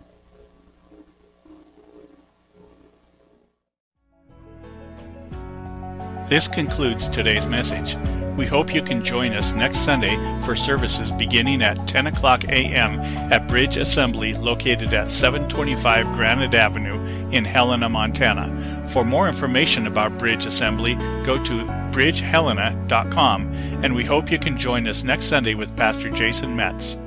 This concludes today's message. We hope you can join us next Sunday for services beginning at 10 o'clock a.m. at Bridge Assembly located at 725 Granite Avenue in Helena, Montana. For more information about Bridge Assembly, go to bridgehelena.com, and we hope you can join us next Sunday with Pastor Jason Metz.